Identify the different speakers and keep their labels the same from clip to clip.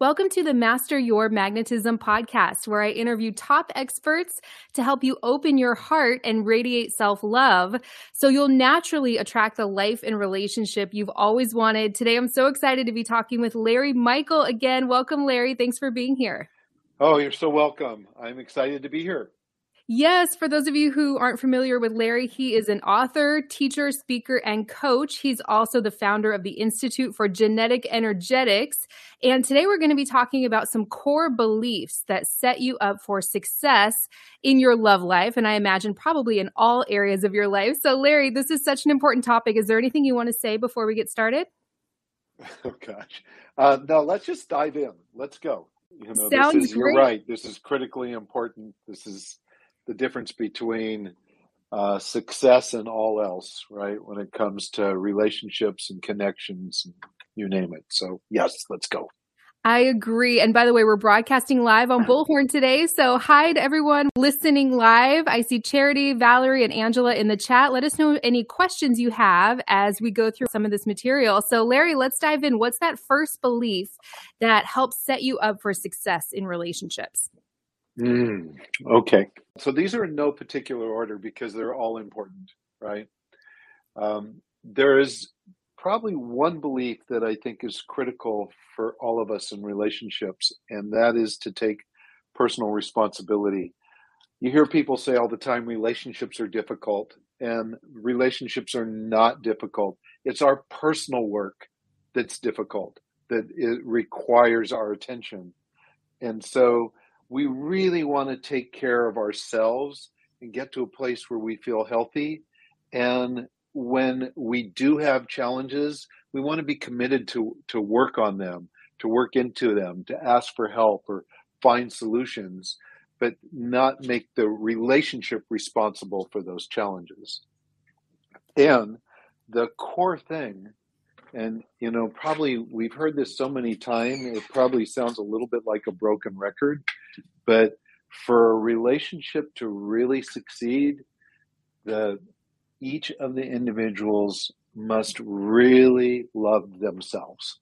Speaker 1: Welcome to the Master Your Magnetism podcast, where I interview top experts to help you open your heart and radiate self love so you'll naturally attract the life and relationship you've always wanted. Today, I'm so excited to be talking with Larry Michael again. Welcome, Larry. Thanks for being here.
Speaker 2: Oh, you're so welcome. I'm excited to be here.
Speaker 1: Yes, for those of you who aren't familiar with Larry, he is an author, teacher, speaker, and coach. He's also the founder of the Institute for Genetic Energetics. And today we're going to be talking about some core beliefs that set you up for success in your love life. And I imagine probably in all areas of your life. So, Larry, this is such an important topic. Is there anything you want to say before we get started?
Speaker 2: Oh, gosh. Uh, no, let's just dive in. Let's go.
Speaker 1: You know, Sounds
Speaker 2: this is,
Speaker 1: great.
Speaker 2: You're right. This is critically important. This is the difference between uh, success and all else, right? When it comes to relationships and connections, you name it. So, yes, let's go.
Speaker 1: I agree. And by the way, we're broadcasting live on Bullhorn today. So hi to everyone listening live. I see Charity, Valerie, and Angela in the chat. Let us know any questions you have as we go through some of this material. So Larry, let's dive in. What's that first belief that helps set you up for success in relationships?
Speaker 2: Mm, okay. So these are in no particular order because they're all important, right? Um, there is probably one belief that I think is critical for all of us in relationships, and that is to take personal responsibility. You hear people say all the time relationships are difficult, and relationships are not difficult. It's our personal work that's difficult, that it requires our attention. And so we really want to take care of ourselves and get to a place where we feel healthy. And when we do have challenges, we want to be committed to, to work on them, to work into them, to ask for help or find solutions, but not make the relationship responsible for those challenges. And the core thing, and you know, probably we've heard this so many times, it probably sounds a little bit like a broken record, but for a relationship to really succeed, the each of the individuals must really love themselves.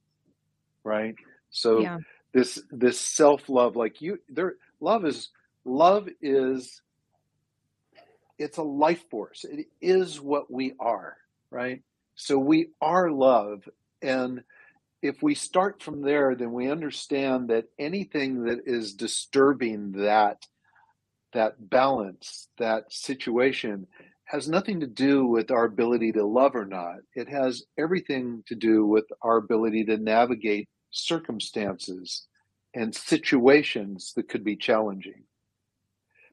Speaker 2: Right? So yeah. this this self-love like you there love is love is it's a life force. It is what we are, right? So we are love and if we start from there, then we understand that anything that is disturbing that that balance, that situation, has nothing to do with our ability to love or not. It has everything to do with our ability to navigate circumstances and situations that could be challenging.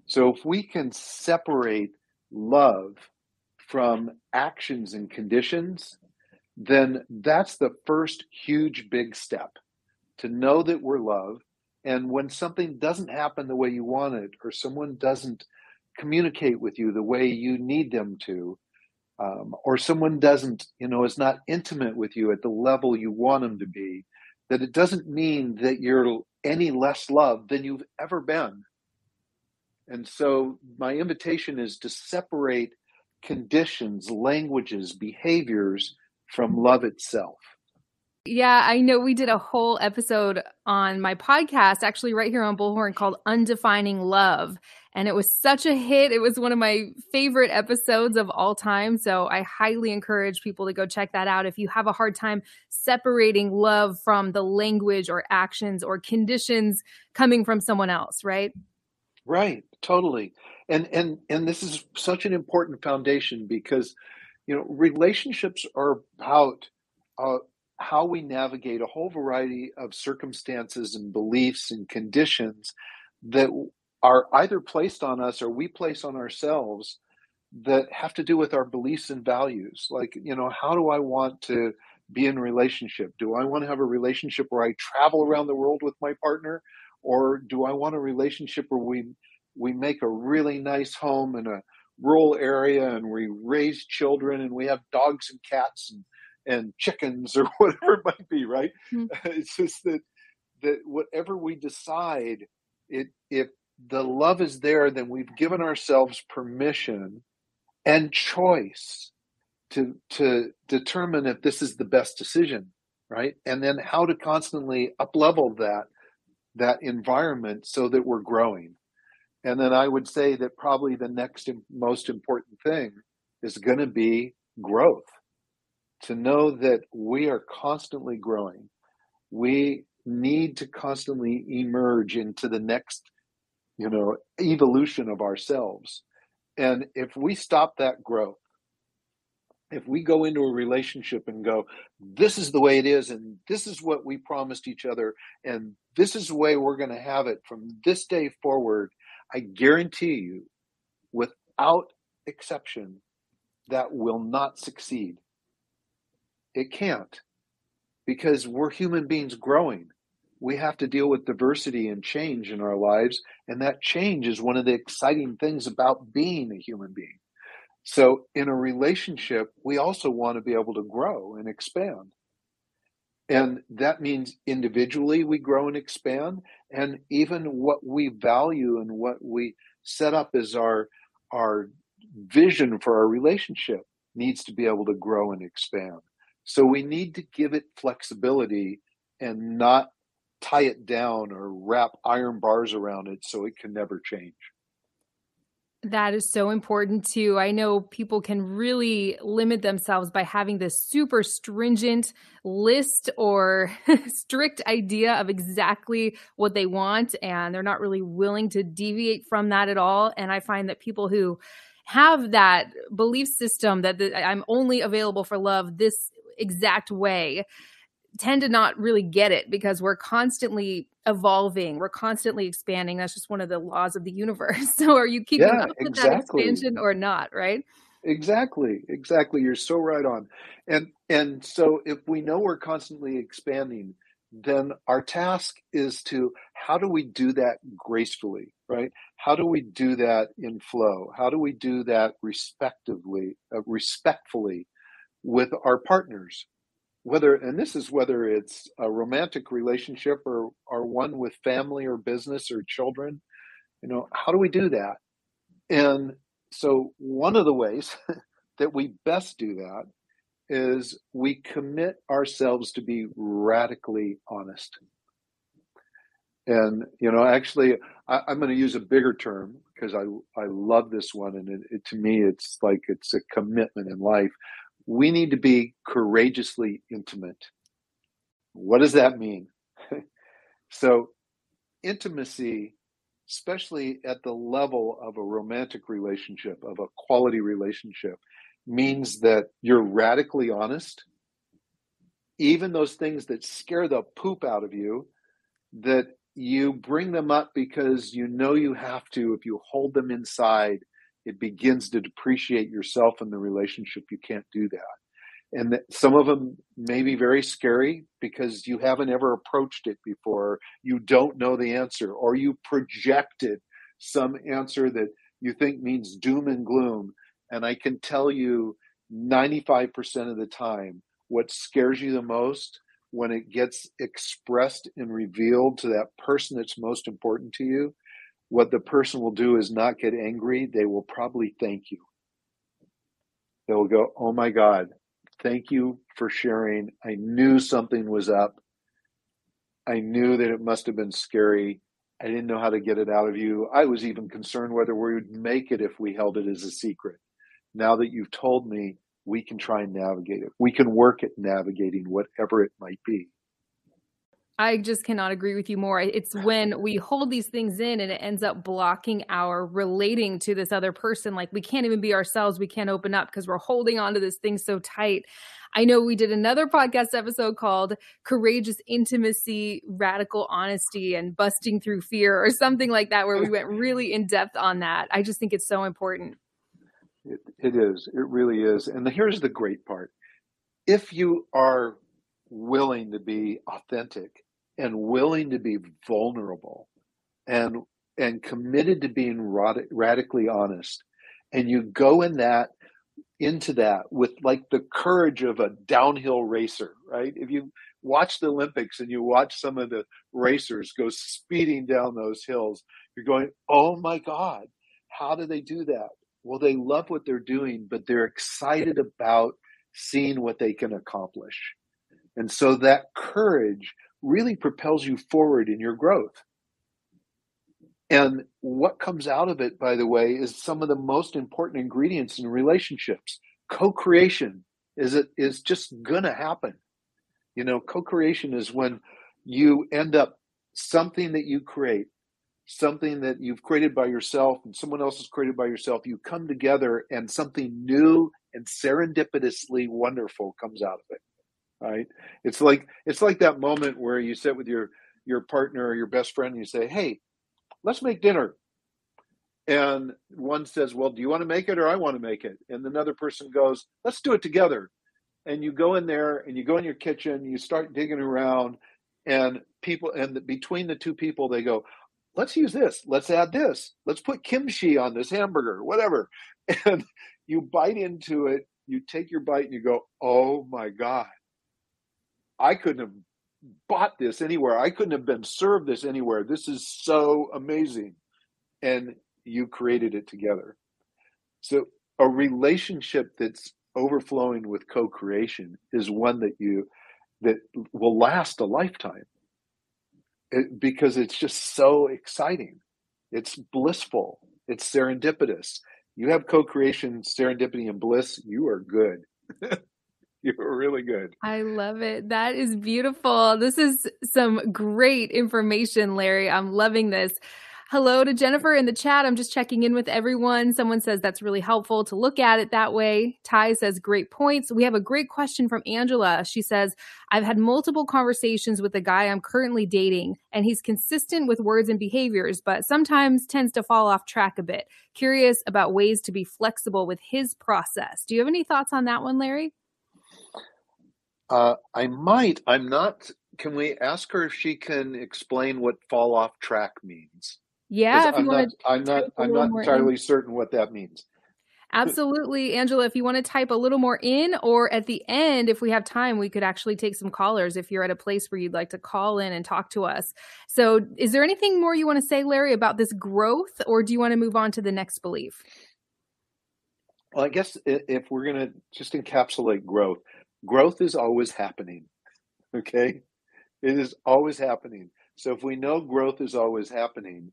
Speaker 2: So if we can separate love from actions and conditions, then that's the first huge big step to know that we're loved. And when something doesn't happen the way you want it, or someone doesn't communicate with you the way you need them to, um, or someone doesn't, you know, is not intimate with you at the level you want them to be, that it doesn't mean that you're any less loved than you've ever been. And so my invitation is to separate conditions, languages, behaviors from love itself.
Speaker 1: Yeah, I know we did a whole episode on my podcast, actually, right here on Bullhorn called Undefining Love. and it was such a hit. It was one of my favorite episodes of all time. So I highly encourage people to go check that out if you have a hard time separating love from the language or actions or conditions coming from someone else, right?
Speaker 2: Right, totally. And and and this is such an important foundation because you know relationships are about uh, how we navigate a whole variety of circumstances and beliefs and conditions that are either placed on us or we place on ourselves that have to do with our beliefs and values. Like, you know, how do I want to be in relationship? Do I want to have a relationship where I travel around the world with my partner? Or do I want a relationship where we we make a really nice home in a rural area and we raise children and we have dogs and cats and, and chickens or whatever it might be, right? Mm-hmm. It's just that that whatever we decide, it if the love is there, then we've given ourselves permission and choice to to determine if this is the best decision, right? And then how to constantly uplevel that that environment so that we're growing. And then I would say that probably the next most important thing is going to be growth. To know that we are constantly growing. We need to constantly emerge into the next you know, evolution of ourselves. And if we stop that growth, if we go into a relationship and go, this is the way it is, and this is what we promised each other, and this is the way we're going to have it from this day forward, I guarantee you, without exception, that will not succeed. It can't because we're human beings growing we have to deal with diversity and change in our lives. And that change is one of the exciting things about being a human being. So, in a relationship, we also want to be able to grow and expand. And that means individually we grow and expand, and even what we value and what we set up as our, our vision for our relationship needs to be able to grow and expand. So, we need to give it flexibility and not tie it down or wrap iron bars around it so it can never change.
Speaker 1: That is so important too. I know people can really limit themselves by having this super stringent list or strict idea of exactly what they want, and they're not really willing to deviate from that at all. And I find that people who have that belief system that the, I'm only available for love this exact way tend to not really get it because we're constantly evolving, we're constantly expanding. That's just one of the laws of the universe. So are you keeping yeah, up with exactly. that expansion or not, right?
Speaker 2: Exactly, exactly. You're so right on. And and so if we know we're constantly expanding, then our task is to how do we do that gracefully, right? How do we do that in flow? How do we do that respectively, uh, respectfully with our partners, whether and this is whether it's a romantic relationship or or one with family or business or children you know how do we do that? And so one of the ways that we best do that is we commit ourselves to be radically honest. And you know actually I, am going to use a bigger term because i i love this one and it, it, to me it's like it's a commitment in life we need to be courageously intimate. What does that mean? so, intimacy, especially at the level of a romantic relationship, of a quality relationship, means that you're radically honest. Even those things that scare the poop out of you, that you bring them up because you know you have to if you hold them inside it begins to depreciate yourself and the relationship. You can't do that. And that some of them may be very scary because you haven't ever approached it before. You don't know the answer, or you projected some answer that you think means doom and gloom. And I can tell you 95% of the time, what scares you the most when it gets expressed and revealed to that person that's most important to you what the person will do is not get angry. They will probably thank you. They will go, Oh my God, thank you for sharing. I knew something was up. I knew that it must have been scary. I didn't know how to get it out of you. I was even concerned whether we would make it if we held it as a secret. Now that you've told me, we can try and navigate it. We can work at navigating whatever it might be.
Speaker 1: I just cannot agree with you more. It's when we hold these things in and it ends up blocking our relating to this other person. Like we can't even be ourselves. We can't open up because we're holding on to this thing so tight. I know we did another podcast episode called Courageous Intimacy, Radical Honesty, and Busting Through Fear, or something like that, where we went really in depth on that. I just think it's so important.
Speaker 2: It, it is. It really is. And the, here's the great part if you are willing to be authentic and willing to be vulnerable and and committed to being rad- radically honest. And you go in that into that with like the courage of a downhill racer right? If you watch the olympics and you watch some of the racers go speeding down those hills you're going oh my god how do they do that? Well they love what they're doing but they're excited about seeing what they can accomplish. And so that courage really propels you forward in your growth. And what comes out of it, by the way, is some of the most important ingredients in relationships. Co-creation is it is just gonna happen. You know, co-creation is when you end up something that you create, something that you've created by yourself and someone else has created by yourself. You come together and something new and serendipitously wonderful comes out of it right? It's like it's like that moment where you sit with your your partner or your best friend and you say hey let's make dinner. And one says well do you want to make it or i want to make it? And another person goes let's do it together. And you go in there and you go in your kitchen you start digging around and people and between the two people they go let's use this let's add this let's put kimchi on this hamburger whatever. And you bite into it you take your bite and you go oh my god I couldn't have bought this anywhere. I couldn't have been served this anywhere. This is so amazing. And you created it together. So a relationship that's overflowing with co-creation is one that you that will last a lifetime it, because it's just so exciting. It's blissful. It's serendipitous. You have co-creation, serendipity, and bliss. You are good. You were really good.
Speaker 1: I love it. That is beautiful. This is some great information, Larry. I'm loving this. Hello to Jennifer in the chat. I'm just checking in with everyone. Someone says that's really helpful to look at it that way. Ty says great points. We have a great question from Angela. She says, I've had multiple conversations with the guy I'm currently dating, and he's consistent with words and behaviors, but sometimes tends to fall off track a bit. Curious about ways to be flexible with his process. Do you have any thoughts on that one, Larry?
Speaker 2: Uh, I might. I'm not. Can we ask her if she can explain what fall off track means?
Speaker 1: Yeah,
Speaker 2: I'm not. I'm not. I'm not entirely in. certain what that means.
Speaker 1: Absolutely, Angela. If you want to type a little more in, or at the end, if we have time, we could actually take some callers if you're at a place where you'd like to call in and talk to us. So, is there anything more you want to say, Larry, about this growth, or do you want to move on to the next belief?
Speaker 2: Well, I guess if we're going to just encapsulate growth, growth is always happening. Okay? It is always happening. So if we know growth is always happening,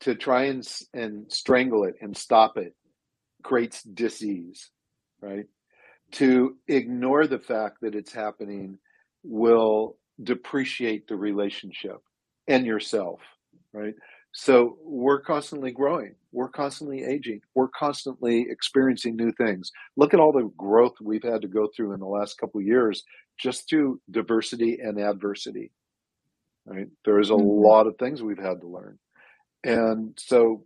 Speaker 2: to try and, and strangle it and stop it creates disease, right? To ignore the fact that it's happening will depreciate the relationship and yourself, right? So we're constantly growing, we're constantly aging, we're constantly experiencing new things. Look at all the growth we've had to go through in the last couple of years just through diversity and adversity. Right? There is a mm-hmm. lot of things we've had to learn. And so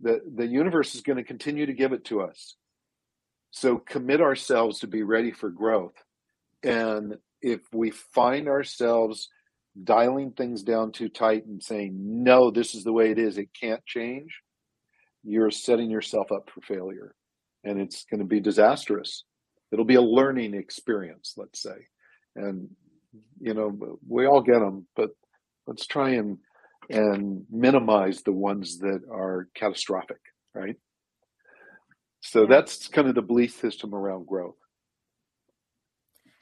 Speaker 2: the the universe is going to continue to give it to us. So commit ourselves to be ready for growth. And if we find ourselves dialing things down too tight and saying, no, this is the way it is, it can't change, you're setting yourself up for failure. And it's going to be disastrous. It'll be a learning experience, let's say. And, you know, we all get them, but let's try and and minimize the ones that are catastrophic, right? So that's kind of the belief system around growth.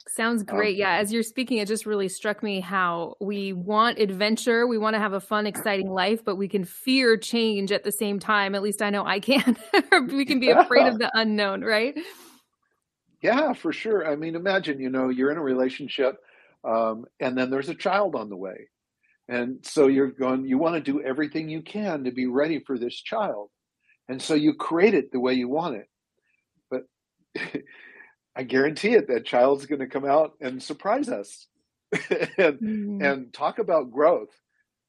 Speaker 1: Sounds um, great. Um, yeah, as you're speaking, it just really struck me how we want adventure, we want to have a fun, exciting life, but we can fear change at the same time. At least I know I can. we can be afraid of the unknown, right?
Speaker 2: Yeah, for sure. I mean, imagine, you know, you're in a relationship um, and then there's a child on the way. And so you're going, you want to do everything you can to be ready for this child. And so you create it the way you want it. But I guarantee it, that child's going to come out and surprise us and, mm-hmm. and talk about growth.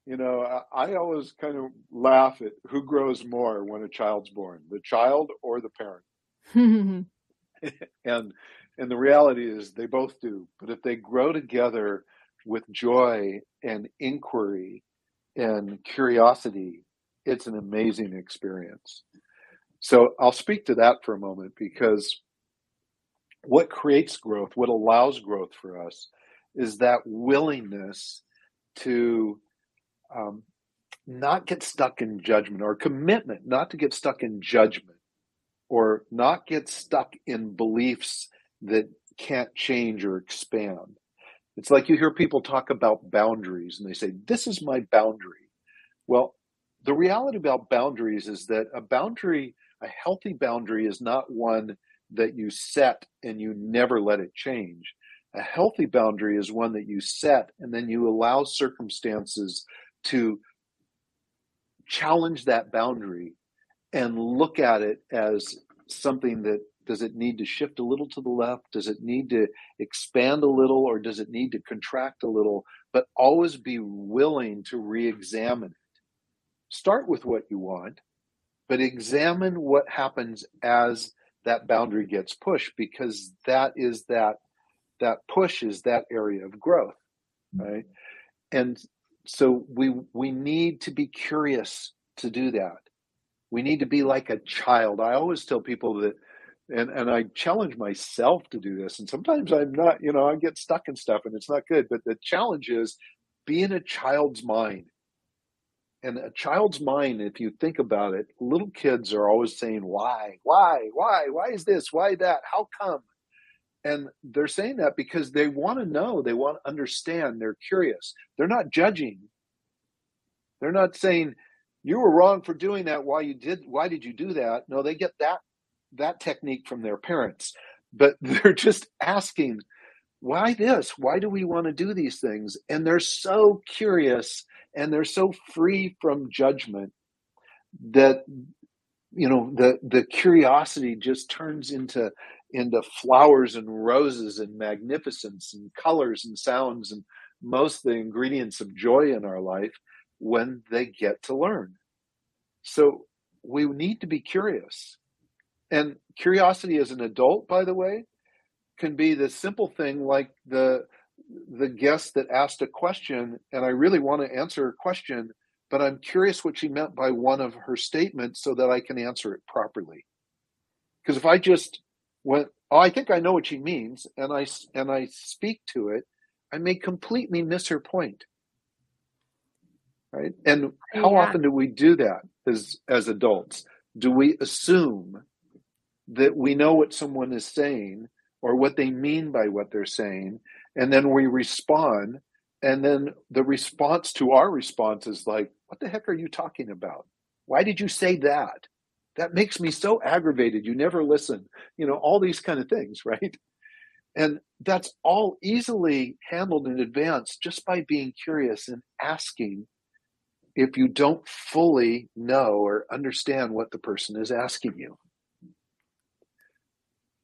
Speaker 2: You know, I, I always kind of laugh at who grows more when a child's born, the child or the parent. and and the reality is they both do. But if they grow together with joy and inquiry and curiosity, it's an amazing experience. So I'll speak to that for a moment because what creates growth, what allows growth for us, is that willingness to um, not get stuck in judgment or commitment, not to get stuck in judgment or not get stuck in beliefs that can't change or expand. It's like you hear people talk about boundaries and they say, This is my boundary. Well, the reality about boundaries is that a boundary, a healthy boundary, is not one that you set and you never let it change. A healthy boundary is one that you set and then you allow circumstances to challenge that boundary and look at it as something that does it need to shift a little to the left? Does it need to expand a little or does it need to contract a little? But always be willing to re examine it. Start with what you want, but examine what happens as that boundary gets pushed because that is that that push is that area of growth mm-hmm. right? And so we we need to be curious to do that. We need to be like a child. I always tell people that and and i challenge myself to do this and sometimes i'm not you know i get stuck in stuff and it's not good but the challenge is be in a child's mind and a child's mind, if you think about it, little kids are always saying, why, why, why, why is this, why that, how come? And they're saying that because they want to know, they want to understand, they're curious. They're not judging. They're not saying, you were wrong for doing that. Why you did, why did you do that? No, they get that, that technique from their parents, but they're just asking, why this? Why do we want to do these things? And they're so curious and they're so free from judgment that you know the the curiosity just turns into into flowers and roses and magnificence and colors and sounds and most the ingredients of joy in our life when they get to learn. So we need to be curious. And curiosity as an adult by the way can be the simple thing like the the guest that asked a question and I really want to answer her question, but I'm curious what she meant by one of her statements so that I can answer it properly. Because if I just went, oh, I think I know what she means, and I and I speak to it, I may completely miss her point. Right? And how yeah. often do we do that as as adults? Do we assume that we know what someone is saying or what they mean by what they're saying and then we respond and then the response to our response is like what the heck are you talking about? Why did you say that? That makes me so aggravated. You never listen. You know all these kind of things right? And that's all easily handled in advance just by being curious and asking if you don't fully know or understand what the person is asking you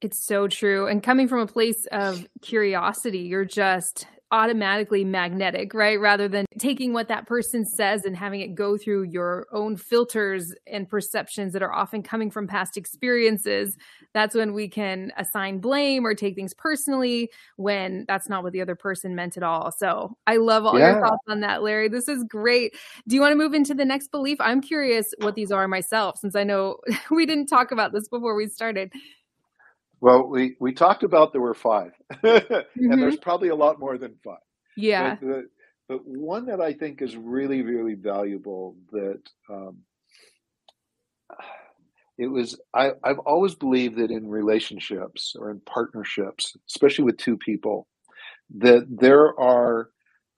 Speaker 1: it's so true. And coming from a place of curiosity, you're just automatically magnetic, right? Rather than taking what that person says and having it go through your own filters and perceptions that are often coming from past experiences. That's when we can assign blame or take things personally when that's not what the other person meant at all. So I love all yeah. your thoughts on that, Larry. This is great. Do you want to move into the next belief? I'm curious what these are myself, since I know we didn't talk about this before we started.
Speaker 2: Well, we, we talked about there were 5 mm-hmm. and there's probably a lot more than five.
Speaker 1: Yeah.
Speaker 2: But, the, but one that I think is really, really valuable that um, it was I, I've always believed that in relationships or in partnerships, especially with two people, that there are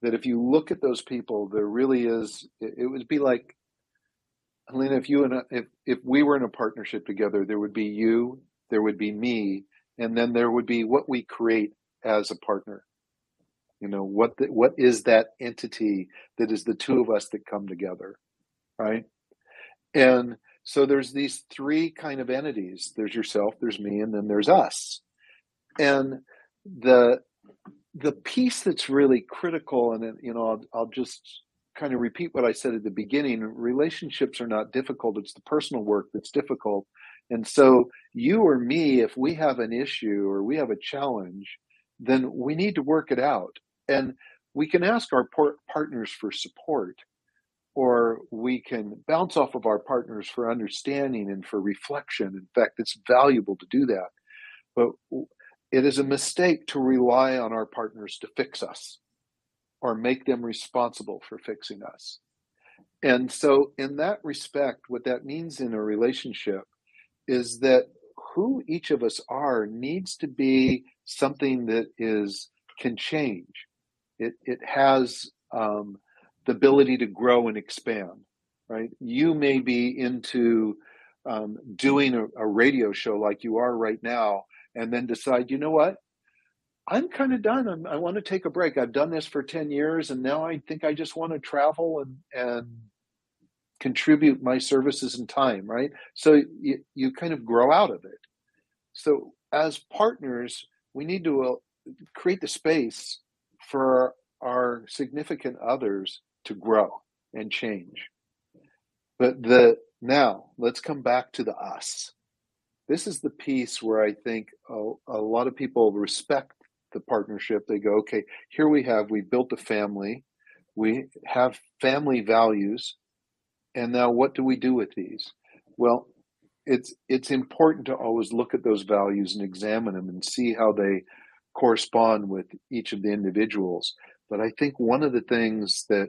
Speaker 2: that if you look at those people, there really is. It, it would be like Helena, if you and if if we were in a partnership together, there would be you, there would be me, and then there would be what we create as a partner. You know what the, what is that entity that is the two of us that come together, right? And so there's these three kind of entities. There's yourself, there's me, and then there's us. And the the piece that's really critical, and you know, I'll, I'll just kind of repeat what I said at the beginning. Relationships are not difficult; it's the personal work that's difficult. And so, you or me, if we have an issue or we have a challenge, then we need to work it out. And we can ask our partners for support or we can bounce off of our partners for understanding and for reflection. In fact, it's valuable to do that. But it is a mistake to rely on our partners to fix us or make them responsible for fixing us. And so, in that respect, what that means in a relationship is that who each of us are needs to be something that is can change. It it has um, the ability to grow and expand, right? You may be into um, doing a, a radio show like you are right now, and then decide, you know what? I'm kind of done. I'm, i want to take a break. I've done this for 10 years, and now I think I just want to travel and, and contribute my services and time, right? So you, you kind of grow out of it. So as partners, we need to uh, create the space for our significant others to grow and change. But the now let's come back to the us. This is the piece where I think a, a lot of people respect the partnership. They go, okay, here we have, we built a family, we have family values, and now what do we do with these? Well, it's it's important to always look at those values and examine them and see how they correspond with each of the individuals. But I think one of the things that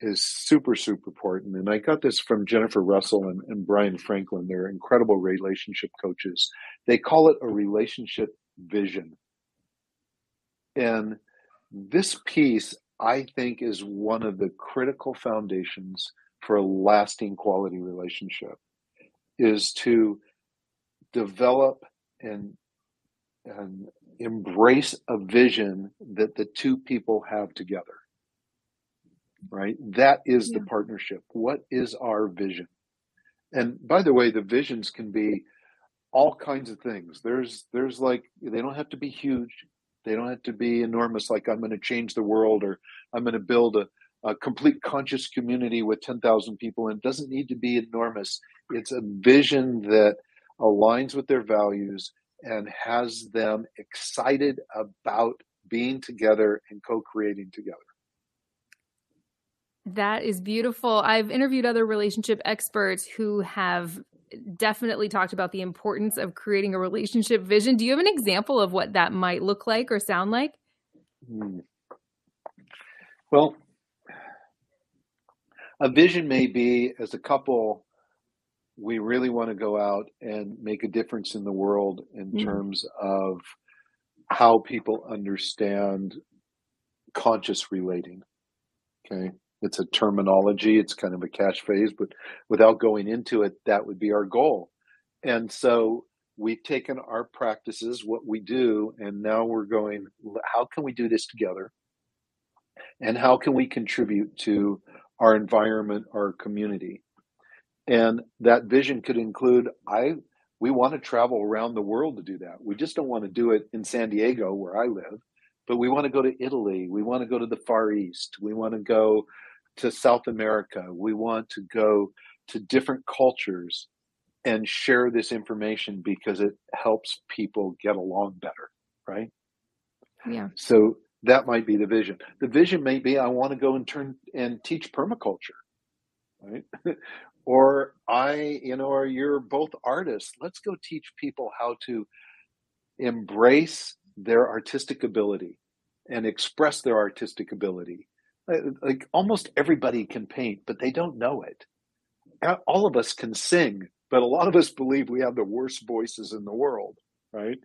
Speaker 2: is super, super important. And I got this from Jennifer Russell and, and Bryan Franklin. They're incredible relationship coaches. They call it a relationship vision. And this piece, I think, is one of the critical foundations for a lasting quality relationship is to develop and and embrace a vision that the two people have together right? That is yeah. the partnership. What is our vision? And by the way, the visions can be all kinds of things. There's there's like they don't have to be huge. They don't have to be enormous like I'm going to change the world or I'm going to build a, a complete conscious community with 10,000 people and doesn't need to be enormous. It's a vision that aligns with their values and has them excited about being together and co-creating together.
Speaker 1: That is beautiful. I've interviewed other relationship experts who have definitely talked about the importance of creating a relationship vision. Do you have an example of what that might look like or sound like? Hmm.
Speaker 2: Well, a vision may be as a couple, we really want to go out and make a difference in the world in mm terms of how people understand conscious relating. Okay. It's a terminology, it's kind of a catchphrase, but without going into it, that would be our goal. And so we've taken our practices, what we do, and now we're going, how can we do this together? And how can we contribute to our environment, our community? And that vision could include I we want to travel around the world to do that. We just don't want to do it in San Diego where I live, but we want to go to Italy, we want to go to the Far East, we want to go to South America. We want to go to different cultures and share this information because it helps people get along better, right?
Speaker 1: Yeah.
Speaker 2: So that might be the vision. The vision may be I want to go and turn and teach permaculture, right? or I, you know, or you're both artists. Let's go teach people how to embrace their artistic ability and express their artistic ability uh, like almost everybody can paint, but they don't know it. All of us can sing, but a lot of us believe we have the worst voices in the world, right?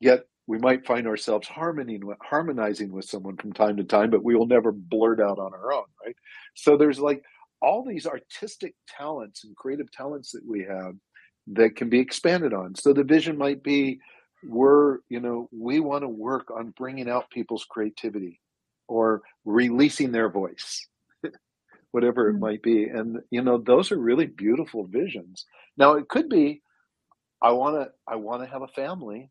Speaker 2: Yet we might find ourselves harmonizing with someone from time to time, but we will never blurt out on our own, right? So there's like all these artistic talents and creative talents that we have that can be expanded on. So the vision might be we're, you know, we want to work on bringing out people's creativity or releasing their voice, whatever it mm. might be. And, you know, those are really beautiful visions. Now it could be, I want to, I want to have a family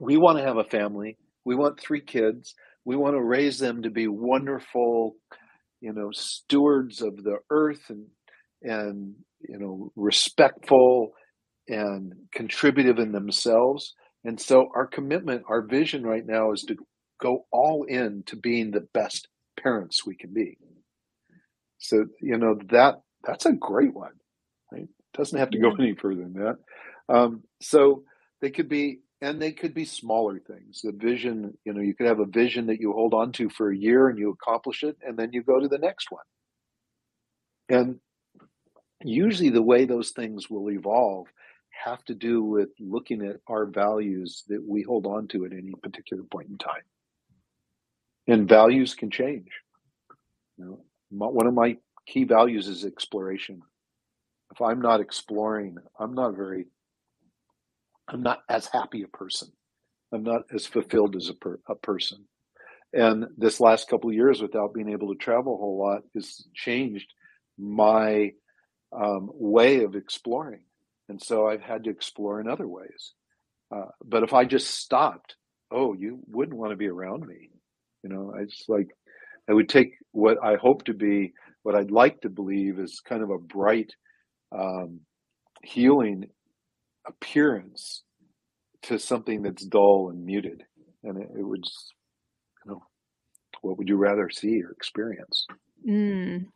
Speaker 2: we want to have a family. We want three kids. We want to raise them to be wonderful, you know, stewards of the earth and and you know respectful and contributive in themselves. And so our commitment, our vision right now is to go all in to being the best parents we can be. So, you know, that that's a great one. Right? Doesn't have to go any further than that. Um, so they could be and they could be smaller things. The vision you know you could have a vision that you hold on to for a year and you accomplish it and then you go to the next one. And usually the way those things will evolve have to do with looking at our values that we hold on to at any particular point in time. And values can change. You know one of my key values is exploration. If i'm not exploring i'm not very I'm not as happy a person. I'm not as fulfilled as a, per, a person. And this last couple of years, without being able to travel a whole lot, has changed my um, way of exploring. And so I've had to explore in other ways. Uh, but if I just stopped, oh, you wouldn't want to be around me. You know, I just like, I would take what I hope to be, what I'd like to believe is kind of a bright, um, healing appearance to something that's dull and muted. And it, it would just, you know, what would you rather see or experience?
Speaker 1: Mm.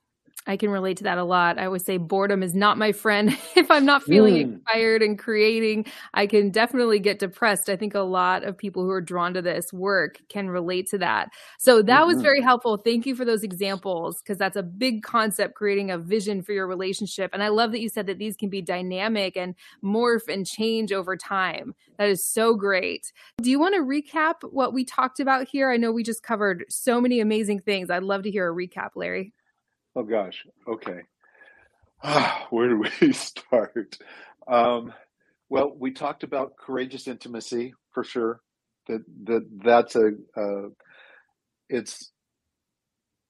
Speaker 1: I can relate to that a lot. I always say boredom is not my friend. if I'm not feeling mm. inspired and creating, I can definitely get depressed. I think a lot of people who are drawn to this work can relate to that. So that mm-hmm. was very helpful. Thank you for those examples because that's a big concept creating a vision for your relationship. And I love that you said that these can be dynamic and morph and change over time. That is so great. Do you want to recap what we talked about here? I know we just covered so many amazing things. I'd love to hear a recap, Larry.
Speaker 2: Oh gosh. Okay. Where do we start? Um, well, we talked about courageous intimacy for sure. That that that's a uh, it's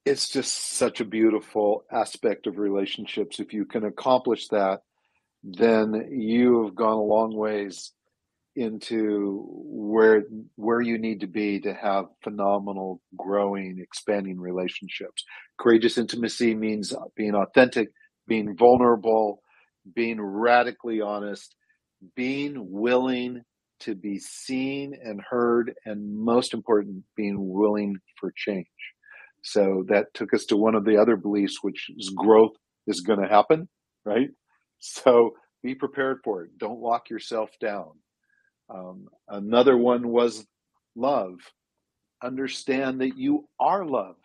Speaker 2: it's just such a beautiful aspect of relationships. If you can accomplish that, then you have gone a long ways into where where you need to be to have phenomenal growing expanding relationships. Courageous intimacy means being authentic being vulnerable being radically honest being willing to be seen and heard and most important being willing for change. So that took us to one of the other beliefs which is growth is going to happen right? So be prepared for it. Don't lock yourself down um, another one was love. Understand that you are love.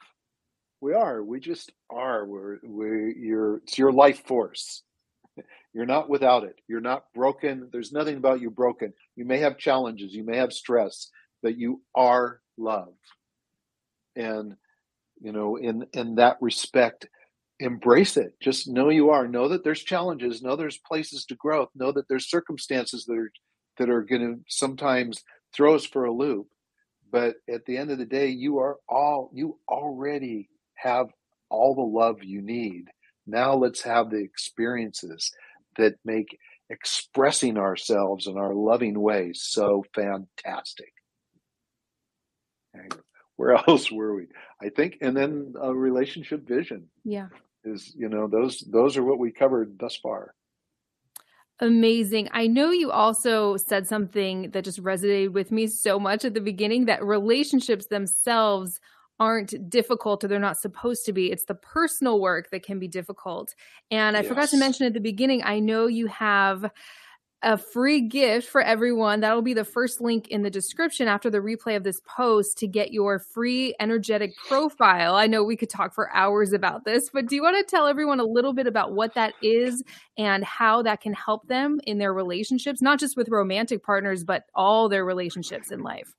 Speaker 2: We are. We just are. We're, we you're, it's your life force. You're not without it. You're not broken. There's nothing about you broken. You may have challenges. You may have stress, but you are love. And, you know, in, in that respect, embrace it. Just know you are. Know that there's challenges. Know there's places to grow. Know that there's circumstances that are that are going to sometimes throw us for a loop. But at the end of the day, you are all, you already have all the love you need. Now let's have the experiences that make expressing ourselves in our loving ways so fantastic. Where else were we? I think, and then a relationship vision.
Speaker 1: Yeah.
Speaker 2: Is, you know, those, those are what we covered thus far.
Speaker 1: Amazing. I know you also said something that just resonated with me so much at the beginning that relationships themselves aren't difficult or they're not supposed to be. It's the personal work that can be difficult. And I yes. forgot to mention at the beginning, I know you have a free gift for everyone. That'll be the first link in the description after the replay of this post to get your free energetic profile. I know we could talk for hours about this, but do you want to tell everyone a little bit about what that is and how that can help them in their relationships, not just with romantic partners, but all their relationships in life?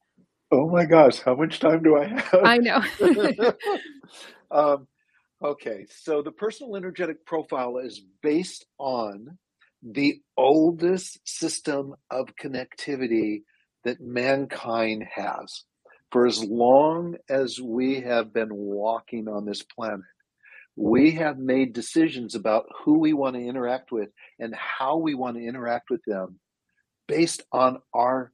Speaker 2: Oh my gosh, how much time do I have?
Speaker 1: I know.
Speaker 2: um, okay, so the personal energetic profile is based on the oldest system of connectivity that mankind has. For as long as we have been walking on this planet, we have made decisions about who we want to interact with and how we want to interact with them based on our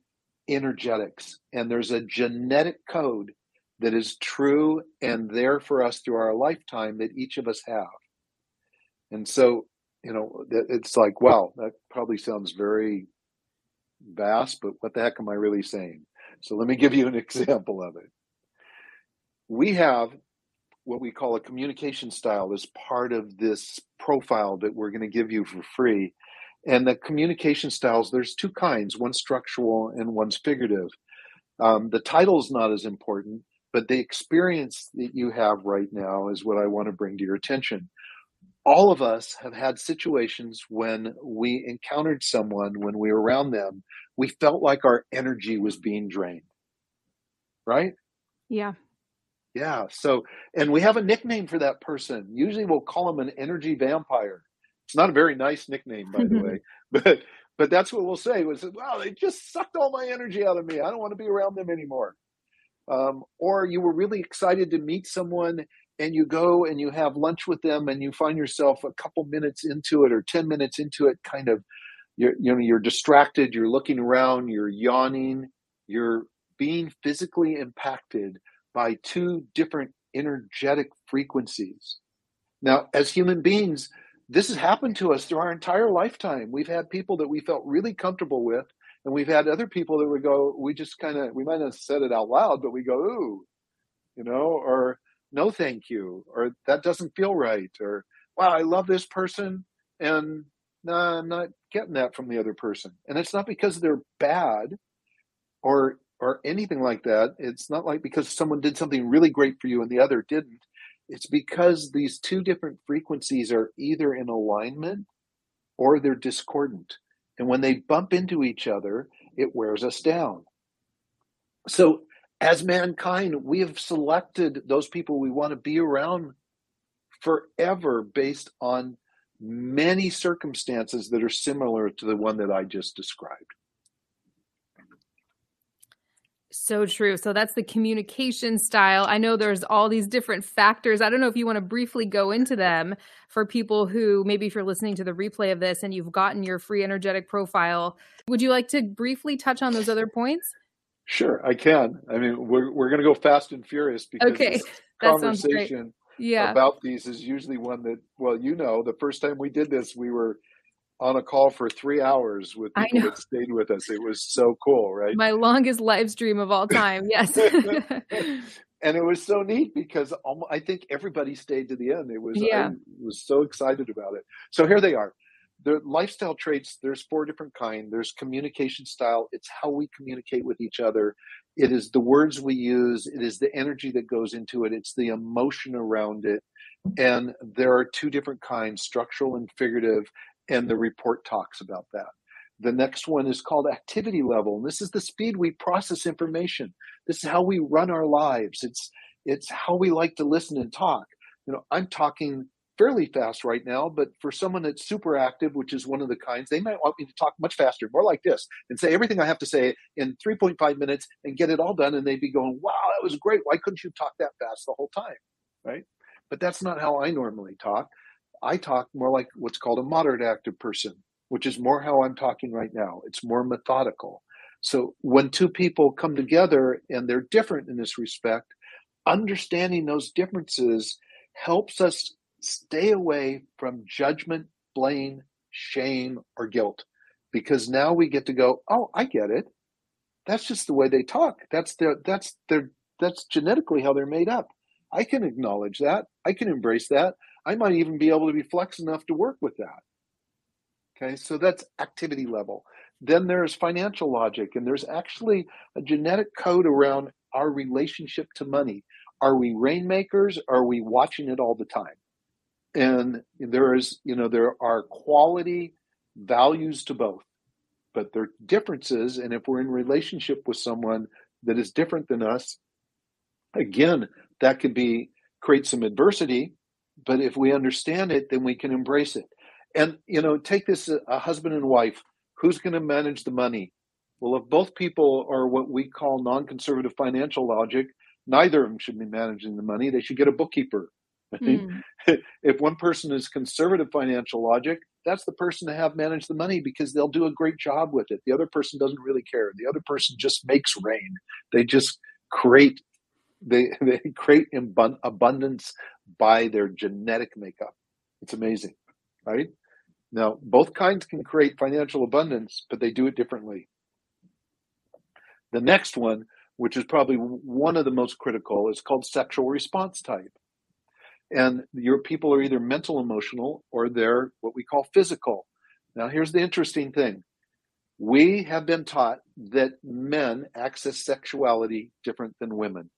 Speaker 2: energetics. And there's a genetic code that is true and there for us through our lifetime that each of us have. And so you know, it's like, wow, that probably sounds very vast, but what the heck am I really saying? So let me give you an example of it. We have what we call a communication style as part of this profile that we're going to give you for free. And the communication styles, there's two kinds one's structural and one's figurative. Um, the title's not as important, but the experience that you have right now is what I want to bring to your attention all of us have had situations when we encountered someone, when we were around them, we felt like our energy was being drained. Right?
Speaker 1: Yeah.
Speaker 2: Yeah. So, and we have a nickname for that person. Usually we'll call them an energy vampire. It's not a very nice nickname, by the way, but, but that's what we'll say was, wow, they just sucked all my energy out of me. I don't want to be around them anymore. Um, or you were really excited to meet someone and you go and you have lunch with them and you find yourself a couple minutes into it or 10 minutes into it kind of you're you know you're distracted you're looking around you're yawning you're being physically impacted by two different energetic frequencies. Now as human beings this has happened to us through our entire lifetime. We've had people that we felt really comfortable with and we've had other people that would go we just kind of we might not have said it out loud but we go ooh you know or no thank you or that doesn't feel right or wow i love this person and nah, i'm not getting that from the other person. And it's not because they're bad or or anything like that. It's not like because someone did something really great for you and the other didn't. It's because these two different frequencies are either in alignment or they're discordant. And when they bump into each other it wears us down. So as mankind, we have selected those people we want to be around forever based on many circumstances that are similar to the one that I just described.
Speaker 1: So true. So that's the communication style. I know there's all these different factors. I don't know if you want to briefly go into them for people who maybe if you're listening to the replay of this and you've gotten your free energetic profile. Would you like to briefly touch on those other points?
Speaker 2: Sure, I can. I mean, we're we're going to go fast and furious because
Speaker 1: okay.
Speaker 2: conversation
Speaker 1: yeah.
Speaker 2: about these is usually one that, well, you know, the first time we did this, we were on a call for three hours with people that stayed with us. It was so cool, right?
Speaker 1: My longest live stream of all time. Yes.
Speaker 2: and it was so neat because I think everybody stayed to the end. It was yeah. I was so excited about it. So here they are the lifestyle traits there's four different kind there's communication style. It's how we communicate with each other. It is the words we use. It is the energy that goes into it. It's the emotion around it. And there are two different kinds structural and figurative and the report talks about that. The next one is called activity level and this is the speed we process information. This is how we run our lives. It's it's how we like to listen and talk. You know i'm talking fairly fast right now, but for someone that's super active, which is one of the kinds, they might want me to talk much faster, more like this, and say everything I have to say in 3.5 minutes and get it all done. And they'd be going, wow, that was great. Why couldn't you talk that fast the whole time? Right. But that's not how I normally talk. I talk more like what's called a moderate active person, which is more how I'm talking right now. It's more methodical. So when two people come together and they're different in this respect, understanding those differences helps us stay away from judgment, blame, shame, or guilt. Because now we get to go, oh, I get it. That's just the way they talk. That's their that's their that's genetically how they're made up. I can acknowledge that. I can embrace that. I might even be able to be flex enough to work with that. Okay, so that's activity level. then there's financial logic, and there's actually a genetic code around our relationship to money. Are we rainmakers? Are we watching it all the time? And there is, you know, there are quality values to both, but there are differences. And if we're in relationship with someone that is different than us, again, that could be create some adversity. But if we understand it, then we can embrace it. And you know, take this a husband and wife. Who's going to manage the money? Well, if both people are what we call non-conservative financial logic, neither of them should be managing the money. They should get a bookkeeper. Mm. if one person is conservative financial logic, that's the person to have manage the money because they'll do a great job with it. The other person doesn't really care. The other person just makes rain. They just create they they create abundance by their genetic makeup. It's amazing, right? Now, both kinds can create financial abundance, but they do it differently. The next one, which is probably one of the most critical, is called sexual response type. And your people are either mental emotional or they're what we call physical. Now, here's the interesting thing we have been taught that men access sexuality different than women.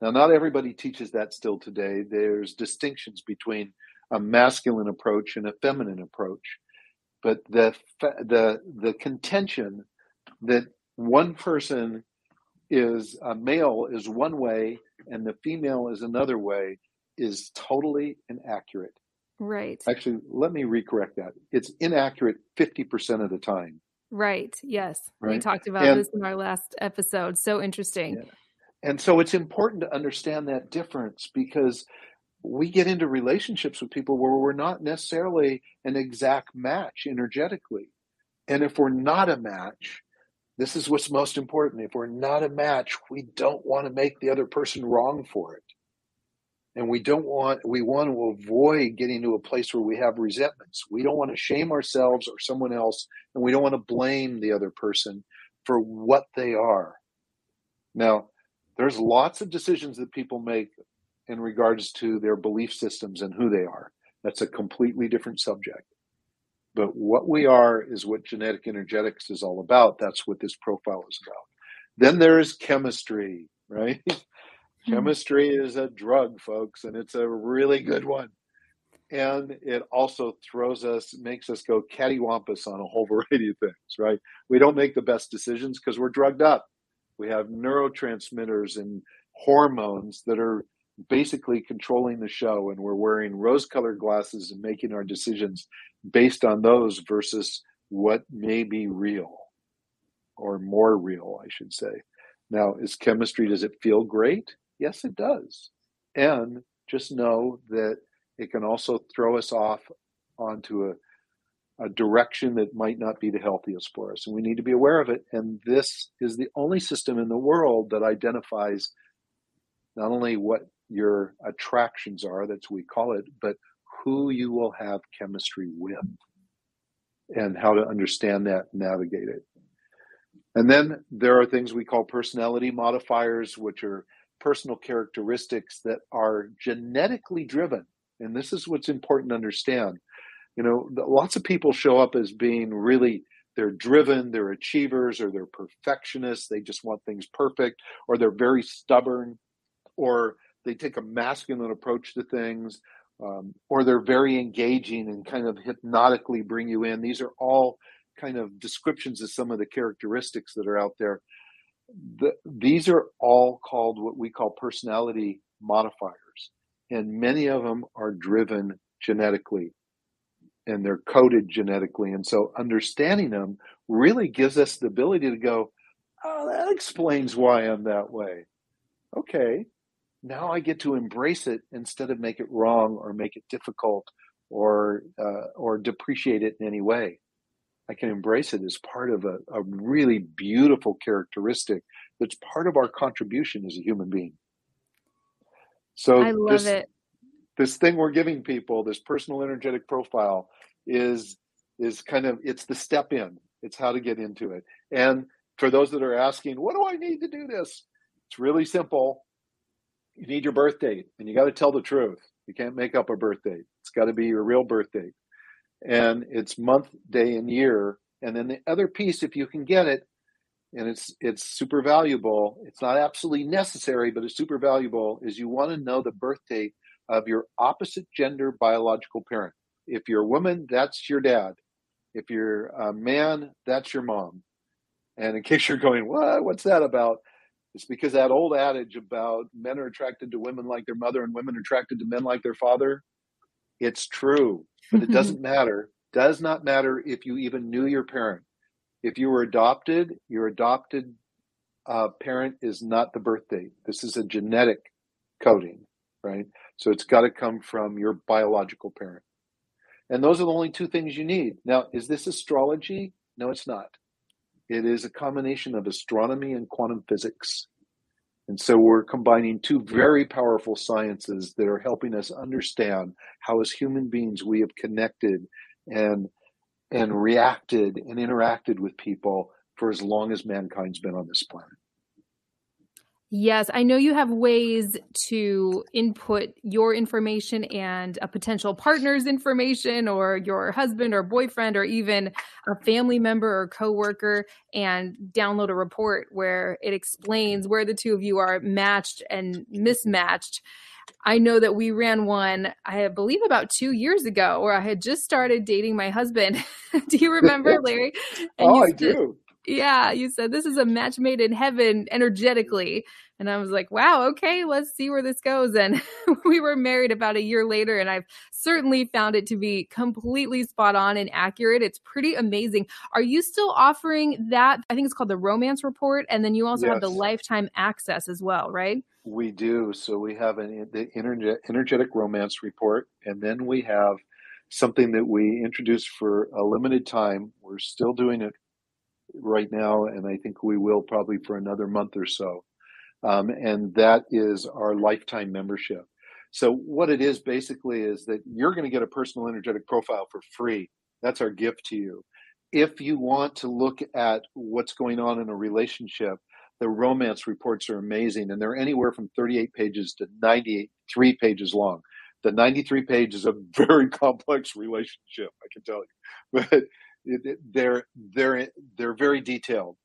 Speaker 2: Now, not everybody teaches that still today. There's distinctions between a masculine approach and a feminine approach. But the the the contention that one person is a male is one way and the female is another way is totally inaccurate.
Speaker 1: Right.
Speaker 2: Actually, let me recorrect that. It's inaccurate 50% of the time.
Speaker 1: Right. Yes. Right? We talked about and, this in our last episode. So interesting. Yeah.
Speaker 2: And so it's important to understand that difference because we get into relationships with people where we're not necessarily an exact match energetically. And if we're not a match, this is what's most important. If we're not a match, we don't want to make the other person wrong for it. And we don't want, we want to avoid getting to a place where we have resentments. We don't want to shame ourselves or someone else, and we don't want to blame the other person for what they are. Now, there's lots of decisions that people make in regards to their belief systems and who they are. That's a completely different subject. But what we are is what genetic energetics is all about. That's what this profile is about. Then there is chemistry, right? Mm-hmm. Chemistry is a drug, folks, and it's a really good one. And it also throws us, makes us go cattywampus on a whole variety of things, right? We don't make the best decisions because we're drugged up. We have neurotransmitters and hormones that are basically controlling the show, and we're wearing rose colored glasses and making our decisions based on those versus what may be real or more real, I should say. Now, is chemistry, does it feel great? Yes, it does. And just know that it can also throw us off onto a a direction that might not be the healthiest for us. And we need to be aware of it. And this is the only system in the world that identifies not only what your attractions are, that's what we call it, but who you will have chemistry with and how to understand that, navigate it. And then there are things we call personality modifiers, which are personal characteristics that are genetically driven. And this is what's important to understand. You know lots of people show up as being really they're driven they're achievers or they're perfectionists they just want things perfect or they're very stubborn or they take a masculine approach to things um, or they're very engaging and kind of hypnotically bring you in. These are all kind of descriptions of some of the characteristics that are out there the, these are all called what we call personality modifiers and many of them are driven genetically and they're coded genetically. And so understanding them really gives us the ability to go, oh, that explains why I'm that way. Okay, now I get to embrace it instead of make it wrong or make it difficult or uh, or depreciate it in any way. I can embrace it as part of a, a really beautiful characteristic that's part of our contribution as a human being. So
Speaker 1: I love this, it
Speaker 2: this thing we're giving people, this personal energetic profile, is is kind of it's the step in. It's how to get into it. And for those that are asking, what do I need to do this? It's really simple. You need your birth date, and you got to tell the truth. You can't make up a birth date. It's got to be your real birth date, and it's month, day, and year And then the other piece, if you can get it, and it's it's super valuable. It's not absolutely necessary, but it's super valuable. Is you want to know the birth date of your opposite gender biological parent. If you're a woman, that's your dad. If you're a man, that's your mom. And in case you're going, what? What's that about? It's because that old adage about men are attracted to women like their mother and women are attracted to men like their father. It's true, but it doesn't matter. Does not matter if you even knew your parent. If you were adopted, your adopted uh, parent is not the birth date. This is a genetic coding, right? So it's got to come from your biological parent. And those are the only two things you need. Now, is this astrology? No, it's not. It is a combination of astronomy and quantum physics. And so we're combining two very powerful sciences that are helping us understand how, as human beings, we have connected and and reacted and interacted with people for as long as mankind's been on this planet.
Speaker 1: Yes, I know you have ways to input your information and a potential partner's information or your husband or boyfriend or even a family member or coworker and download a report where it explains where the two of you are matched and mismatched. I know that we ran one, I believe about two years ago, where I had just started dating my husband. do you remember, Larry?
Speaker 2: And oh, I do
Speaker 1: yeah, you said this is a match made in heaven energetically. And I was like, wow, okay, let's see where this goes. And we were married about a year later, and I've certainly found it to be completely spot on and accurate. It's pretty amazing. Are you still offering that? I think it's called the Romance Report. And then you also yes. have the Lifetime Access as well, right?
Speaker 2: We do. So we have an the energetic romance report, and then we have something that we introduced for a limited time. We're still doing it right now, and I think we will probably for another month or so. Um, and that is our lifetime membership. So what it is basically is that you're going to get a personal energetic profile for free. That's our gift to you. If you want to look at what's going on in a relationship, the romance reports are amazing and they're anywhere from 38 pages to 93 pages long. The 93 page is a very complex relationship, I can tell you. But they're they're they're very detailed.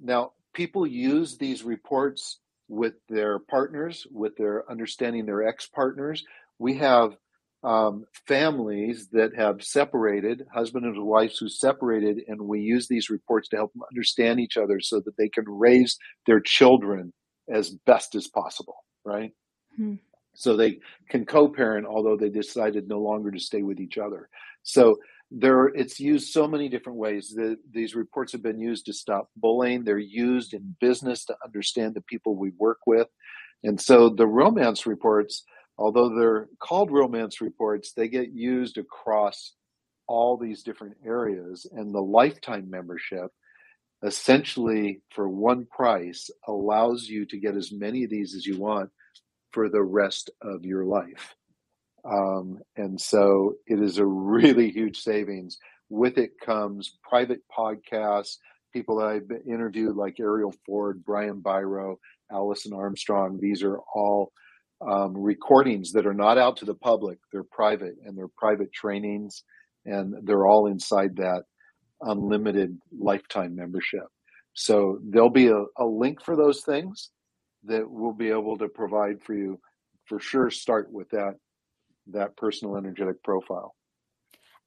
Speaker 2: Now, people use these reports with their partners, with their understanding their ex partners. We have um, families that have separated, husband and wives who separated, and we use these reports to help them understand each other so that they can raise their children as best as possible, right? Hmm. So they can co parent, although they decided no longer to stay with each other. So there it's used so many different ways the, these reports have been used to stop bullying. They're used in business to understand the people we work with. And so the romance reports although they're called romance reports they get used across all these different areas. And the lifetime membership essentially for one price allows you to get as many of these as you want for the rest of your life um, and so it is a really huge savings. With it comes private podcasts, people that I've interviewed like Arielle Ford, Brian Byro, Alison Armstrong. These are all um, recordings that are not out to the public. They're private and they're private trainings, and they're all inside that unlimited lifetime membership. So there'll be a, a link for those things that we'll be able to provide for you. For sure, start with that that personal energetic profile.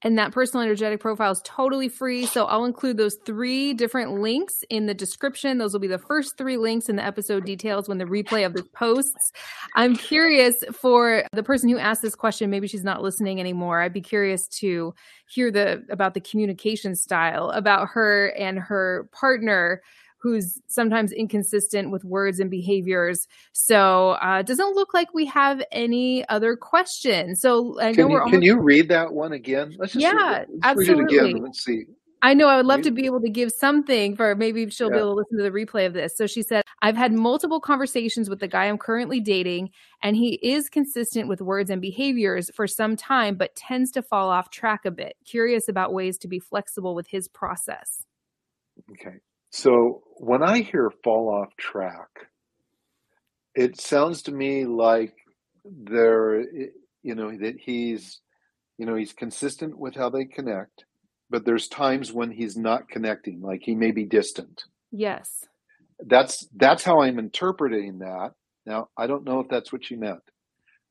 Speaker 1: And that personal energetic profile is totally free. So I'll include those three different links in the description. Those will be the first three links in the episode details when the replay of this posts. I'm curious for the person who asked this question, maybe she's not listening anymore. I'd be curious to hear the about the communication style, about her and her partner who's sometimes inconsistent with words and behaviors. So uh, it doesn't look like we have any other questions. So I know
Speaker 2: can
Speaker 1: we're.
Speaker 2: You,
Speaker 1: almost...
Speaker 2: Can you read that one again?
Speaker 1: Let's just yeah, read, absolutely.
Speaker 2: Read it again. Let's see.
Speaker 1: I know I would love to be able to give something for maybe she'll yeah. be able to listen to the replay of this. So she said, I've had multiple conversations with the guy I'm currently dating, and he is consistent with words and behaviors for some time, but tends to fall off track a bit. Curious about ways to be flexible with his process.
Speaker 2: Okay. So when I hear fall off track, it sounds to me like there, you know, that he's, you know, he's consistent with how they connect, but there's times when he's not connecting, like he may be distant.
Speaker 1: Yes.
Speaker 2: That's that's how I'm interpreting that. Now, I don't know if that's what you meant,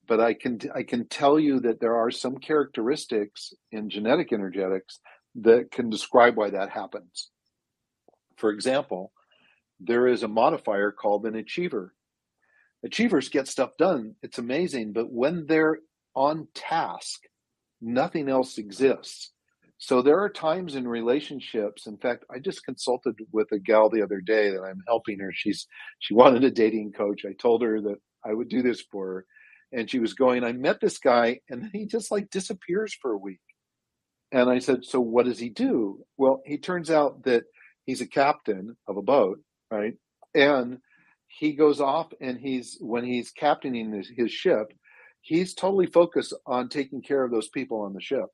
Speaker 2: but I can I can tell you that there are some characteristics in genetic energetics that can describe why that happens. For example, there is a modifier called an achiever. Achievers get stuff done. It's amazing, but when they're on task, nothing else exists. So there are times in relationships. In fact, I just consulted with a gal the other day that I'm helping her. She's she wanted a dating coach. I told her that I would do this for her, and she was going. I met this guy, and he just like disappears for a week. And I said, "So what does he do?" Well, he turns out that he's a captain of a boat, right? And he goes off, and he's when he's captaining his, his ship, he's totally focused on taking care of those people on the ship.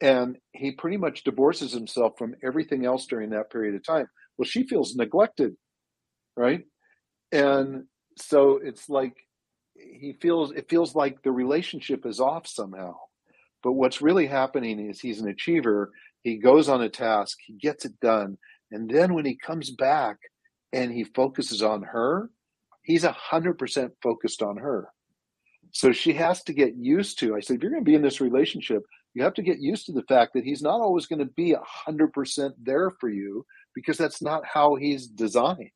Speaker 2: And he pretty much divorces himself from everything else during that period of time. Well she feels neglected right? And so it's like he feels it feels like the relationship is off somehow. But what's really happening is he's an achiever. He goes on a task. He gets it done and then when he comes back and he focuses on her he's a hundred percent focused on her so she has to get used to i said if you're going to be in this relationship you have to get used to the fact that he's not always going to be 100% there for you because that's not how he's designed.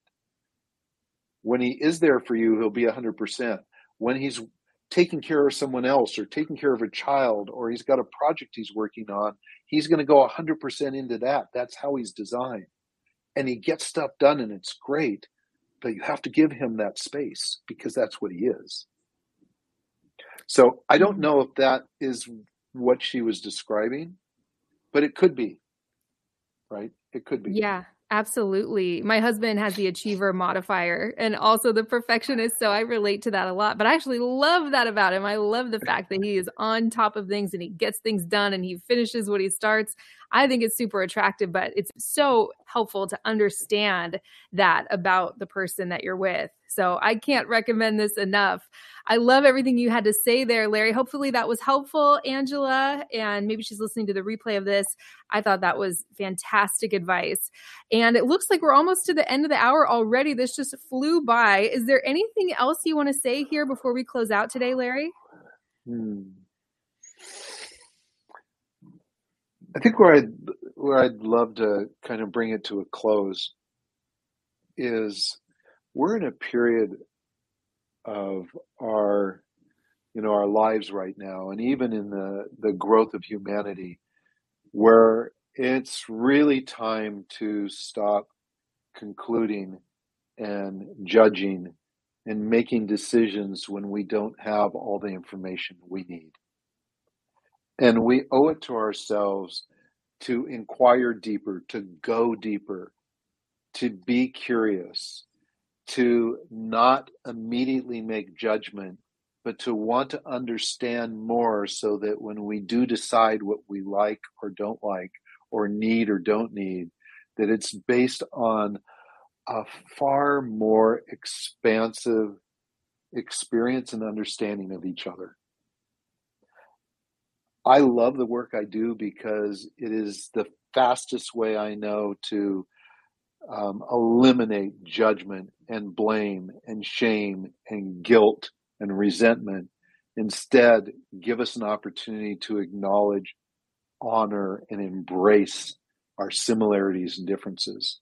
Speaker 2: When he is there for you, he'll be 100%. When he's taking care of someone else or taking care of a child or he's got a project he's working on, he's going to go 100% into that. That's how he's designed. And he gets stuff done and it's great, but you have to give him that space because that's what he is. So I don't mm-hmm. know if that is what she was describing, but it could be, right? It could be.
Speaker 1: Yeah, absolutely. My husband has the achiever modifier and also the perfectionist. So I relate to that a lot. But I actually love that about him. I love the fact that he is on top of things and he gets things done and he finishes what he starts. I think it's super attractive, but it's so helpful to understand that about the person that you're with. So I can't recommend this enough. I love everything you had to say there, Larry. Hopefully that was helpful, Angela. And maybe she's listening to the replay of this. I thought that was fantastic advice. And it looks like we're almost to the end of the hour already. This just flew by. Is there anything else you want to say here before we close out today, Larry? Hmm.
Speaker 2: I think where I'd where I'd love to kind of bring it to a close is we're in a period of our you know our lives right now and even in the the growth of humanity where it's really time to stop concluding and judging and making decisions when we don't have all the information we need and we owe it to ourselves to inquire deeper to go deeper to be curious to not immediately make judgment, but to want to understand more so that when we do decide what we like or don't like, or need or don't need, that it's based on a far more expansive experience and understanding of each other. I love the work I do because it is the fastest way I know to um, eliminate judgment and blame and shame and guilt and resentment. Instead, give us an opportunity to acknowledge, honor, and embrace our similarities and differences.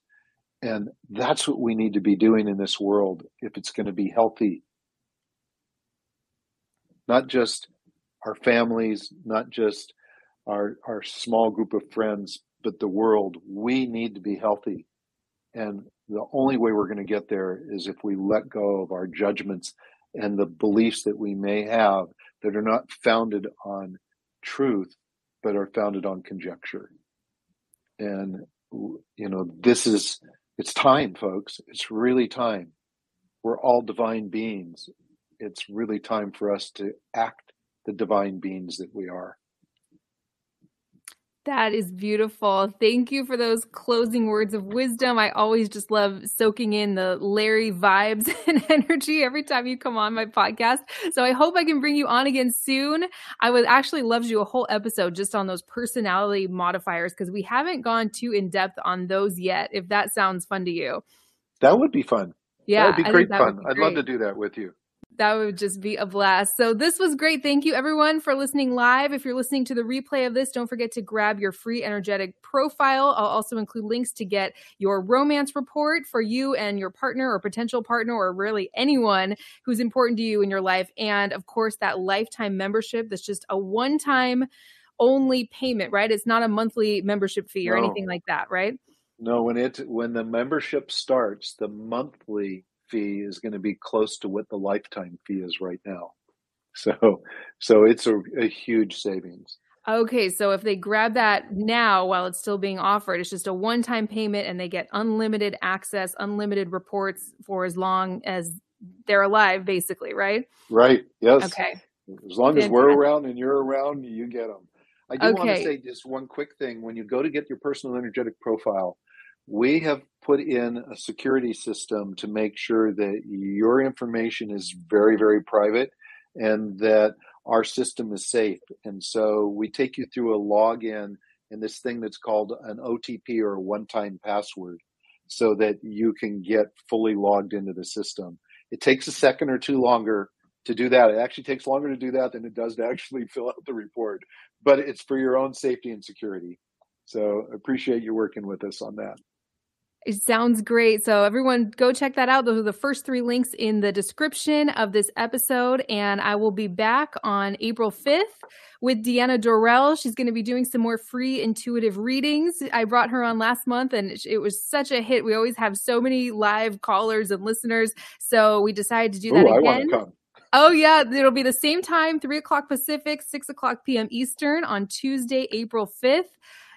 Speaker 2: And that's what we need to be doing in this world if it's going to be healthy. Not just our families, not just our, our small group of friends, but the world. We need to be healthy. And the only way we're going to get there is if we let go of our judgments and the beliefs that we may have that are not founded on truth, but are founded on conjecture. And, you know, this is, it's time, folks. It's really time. We're all divine beings. It's really time for us to act the divine beings that we are.
Speaker 1: That is beautiful. Thank you for those closing words of wisdom. I always just love soaking in the Larry vibes and energy every time you come on my podcast. So I hope I can bring you on again soon. I would actually love to do a whole episode just on those personality modifiers because we haven't gone too in depth on those yet. If that sounds fun to you,
Speaker 2: that would be fun.
Speaker 1: Yeah,
Speaker 2: that would be great fun. Be I'd love to do that with you.
Speaker 1: That would just be a blast. So this was great. Thank you everyone for listening live. If you're listening to the replay of this, don't forget to grab your free energetic profile. I'll also include links to get your romance report for you and your partner or potential partner or really anyone who's important to you in your life. And of course, that lifetime membership that's just a one-time only payment, right? It's not a monthly membership fee or no. anything like that, right?
Speaker 2: No, when it when the membership starts, the monthly fee is going to be close to what the lifetime fee is right now. So, so it's a, a huge savings.
Speaker 1: Okay, so if they grab that now while it's still being offered, it's just a one time payment and they get unlimited access, unlimited reports for as long as they're alive, basically, right?
Speaker 2: Right, yes.
Speaker 1: Okay.
Speaker 2: As long Fantastic. as we're around and you're around, you get them. I do okay. want to say just one quick thing. When you go to get your personal energetic profile, we have put in a security system to make sure that your information is very, very private and that our system is safe. And so we take you through a login and this thing that's called an OTP or a one time password so that you can get fully logged into the system. It takes a second or two longer to do that. It actually takes longer to do that than it does to actually fill out the report, but it's for your own safety and security. So appreciate you working with us on that.
Speaker 1: It sounds great. So, everyone, go check that out. Those are the first three links in the description of this episode. And I will be back on April 5th with Deanna Dorrell. She's going to be doing some more free intuitive readings. I brought her on last month and it was such a hit. We always have so many live callers and listeners. So, we decided to do that Ooh, again. Oh, yeah. It'll be the same time, 3 o'clock Pacific, 6 o'clock p.m. Eastern on Tuesday, April 5th.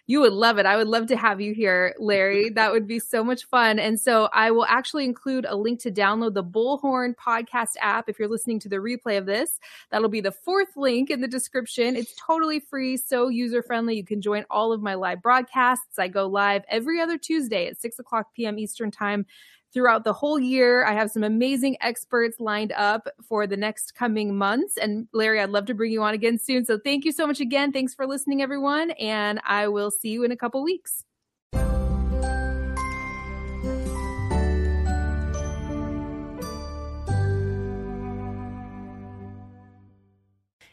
Speaker 1: You would love it. I would love to have you here, Larry. That would be so much fun. And so I will actually include a link to download the Bullhorn podcast app if you're listening to the replay of this. That'll be the fourth link in the description. It's totally free, so user friendly. You can join all of my live broadcasts. I go live every other Tuesday at 6 o'clock p.m. Eastern Time throughout the whole year. I have some amazing experts lined up for the next coming months. And Larry, I'd love to bring you on again soon. So thank you so much again. Thanks for listening, everyone. And I will see you in a couple weeks.